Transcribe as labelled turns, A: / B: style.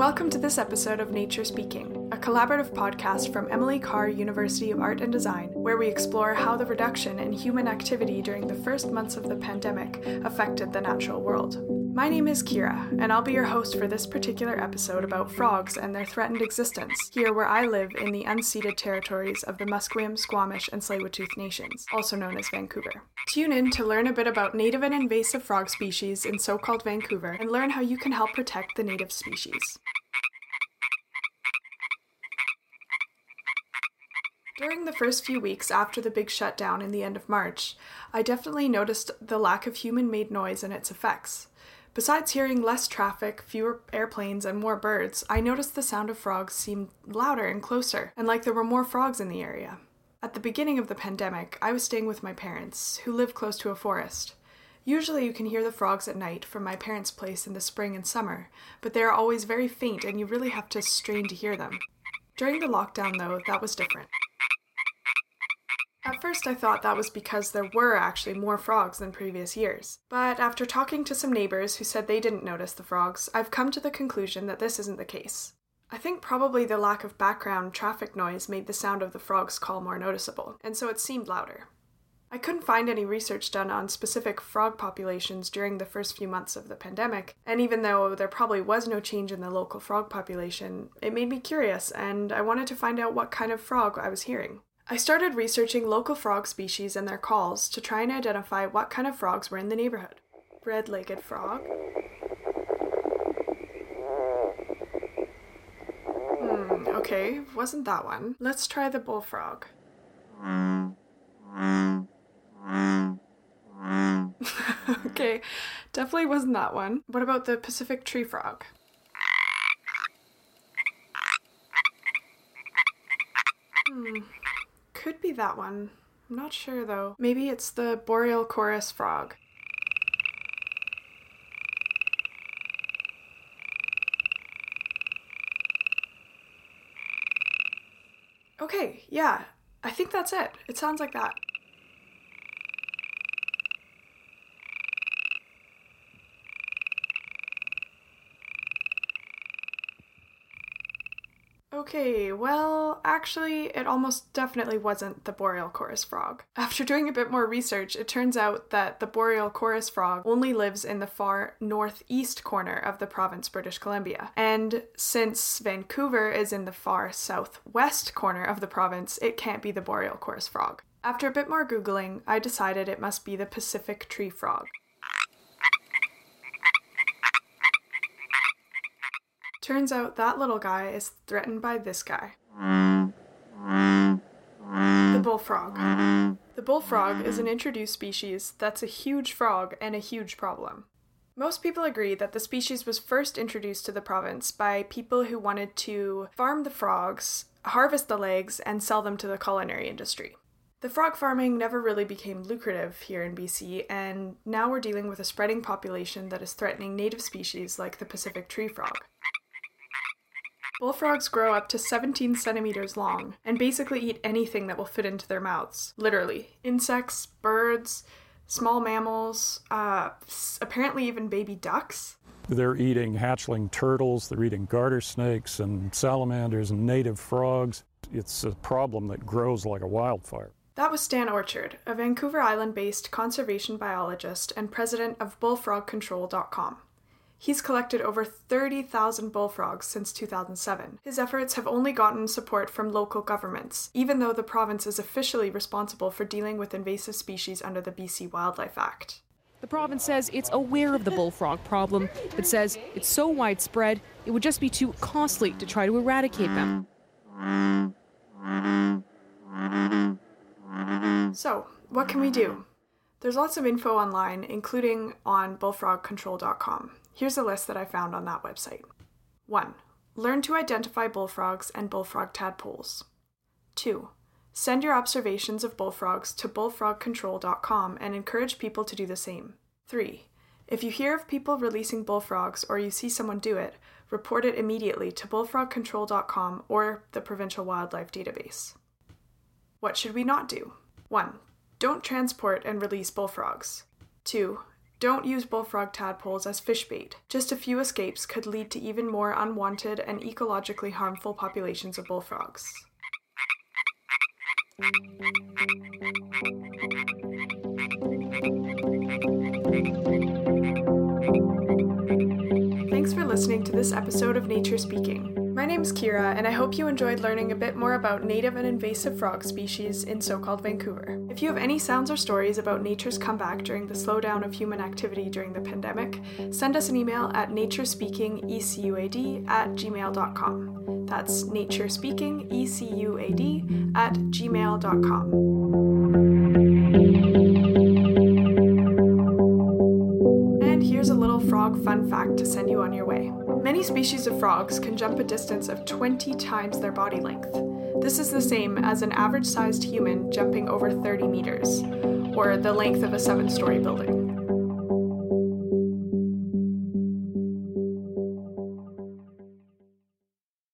A: Welcome to this episode of Nature Speaking, a collaborative podcast from Emily Carr University of Art and Design, where we explore how the reduction in human activity during the first months of the pandemic affected the natural world. My name is Kira, and I'll be your host for this particular episode about frogs and their threatened existence, here where I live in the unceded territories of the Musqueam, Squamish, and Tsleil-Waututh nations, also known as Vancouver. Tune in to learn a bit about native and invasive frog species in so called Vancouver and learn how you can help protect the native species. During the first few weeks after the big shutdown in the end of March, I definitely noticed the lack of human made noise and its effects. Besides hearing less traffic, fewer airplanes, and more birds, I noticed the sound of frogs seemed louder and closer, and like there were more frogs in the area. At the beginning of the pandemic, I was staying with my parents, who live close to a forest. Usually, you can hear the frogs at night from my parents' place in the spring and summer, but they are always very faint and you really have to strain to hear them. During the lockdown, though, that was different. At first, I thought that was because there were actually more frogs than previous years. But after talking to some neighbors who said they didn't notice the frogs, I've come to the conclusion that this isn't the case. I think probably the lack of background traffic noise made the sound of the frog's call more noticeable, and so it seemed louder. I couldn't find any research done on specific frog populations during the first few months of the pandemic, and even though there probably was no change in the local frog population, it made me curious and I wanted to find out what kind of frog I was hearing. I started researching local frog species and their calls to try and identify what kind of frogs were in the neighborhood. Red legged frog, Hmm, okay, wasn't that one. Let's try the bullfrog. okay, definitely wasn't that one. What about the Pacific tree frog? Hmm, be that one. I'm not sure though. Maybe it's the boreal chorus frog. Okay, yeah, I think that's it. It sounds like that. Okay, well, actually, it almost definitely wasn't the boreal chorus frog. After doing a bit more research, it turns out that the boreal chorus frog only lives in the far northeast corner of the province British Columbia. And since Vancouver is in the far southwest corner of the province, it can't be the boreal chorus frog. After a bit more Googling, I decided it must be the Pacific tree frog. Turns out that little guy is threatened by this guy. The bullfrog. The bullfrog is an introduced species that's a huge frog and a huge problem. Most people agree that the species was first introduced to the province by people who wanted to farm the frogs, harvest the legs, and sell them to the culinary industry. The frog farming never really became lucrative here in BC, and now we're dealing with a spreading population that is threatening native species like the Pacific tree frog. Bullfrogs grow up to 17 centimeters long and basically eat anything that will fit into their mouths. Literally. Insects, birds, small mammals, uh, apparently even baby ducks.
B: They're eating hatchling turtles, they're eating garter snakes and salamanders and native frogs. It's a problem that grows like a wildfire.
A: That was Stan Orchard, a Vancouver Island based conservation biologist and president of bullfrogcontrol.com. He's collected over 30,000 bullfrogs since 2007. His efforts have only gotten support from local governments, even though the province is officially responsible for dealing with invasive species under the BC Wildlife Act.
C: The province says it's aware of the bullfrog problem, but says it's so widespread it would just be too costly to try to eradicate them.
A: So, what can we do? There's lots of info online, including on bullfrogcontrol.com. Here's a list that I found on that website 1. Learn to identify bullfrogs and bullfrog tadpoles. 2. Send your observations of bullfrogs to bullfrogcontrol.com and encourage people to do the same. 3. If you hear of people releasing bullfrogs or you see someone do it, report it immediately to bullfrogcontrol.com or the Provincial Wildlife Database. What should we not do? 1. Don't transport and release bullfrogs. 2. Don't use bullfrog tadpoles as fish bait. Just a few escapes could lead to even more unwanted and ecologically harmful populations of bullfrogs. Thanks for listening to this episode of Nature Speaking. My name's Kira, and I hope you enjoyed learning a bit more about native and invasive frog species in so called Vancouver. If you have any sounds or stories about nature's comeback during the slowdown of human activity during the pandemic, send us an email at naturespeakingecuad at gmail.com. That's naturespeakingecuad at gmail.com. fact to send you on your way. Many species of frogs can jump a distance of 20 times their body length. This is the same as an average sized human jumping over 30 meters, or the length of a seven story building.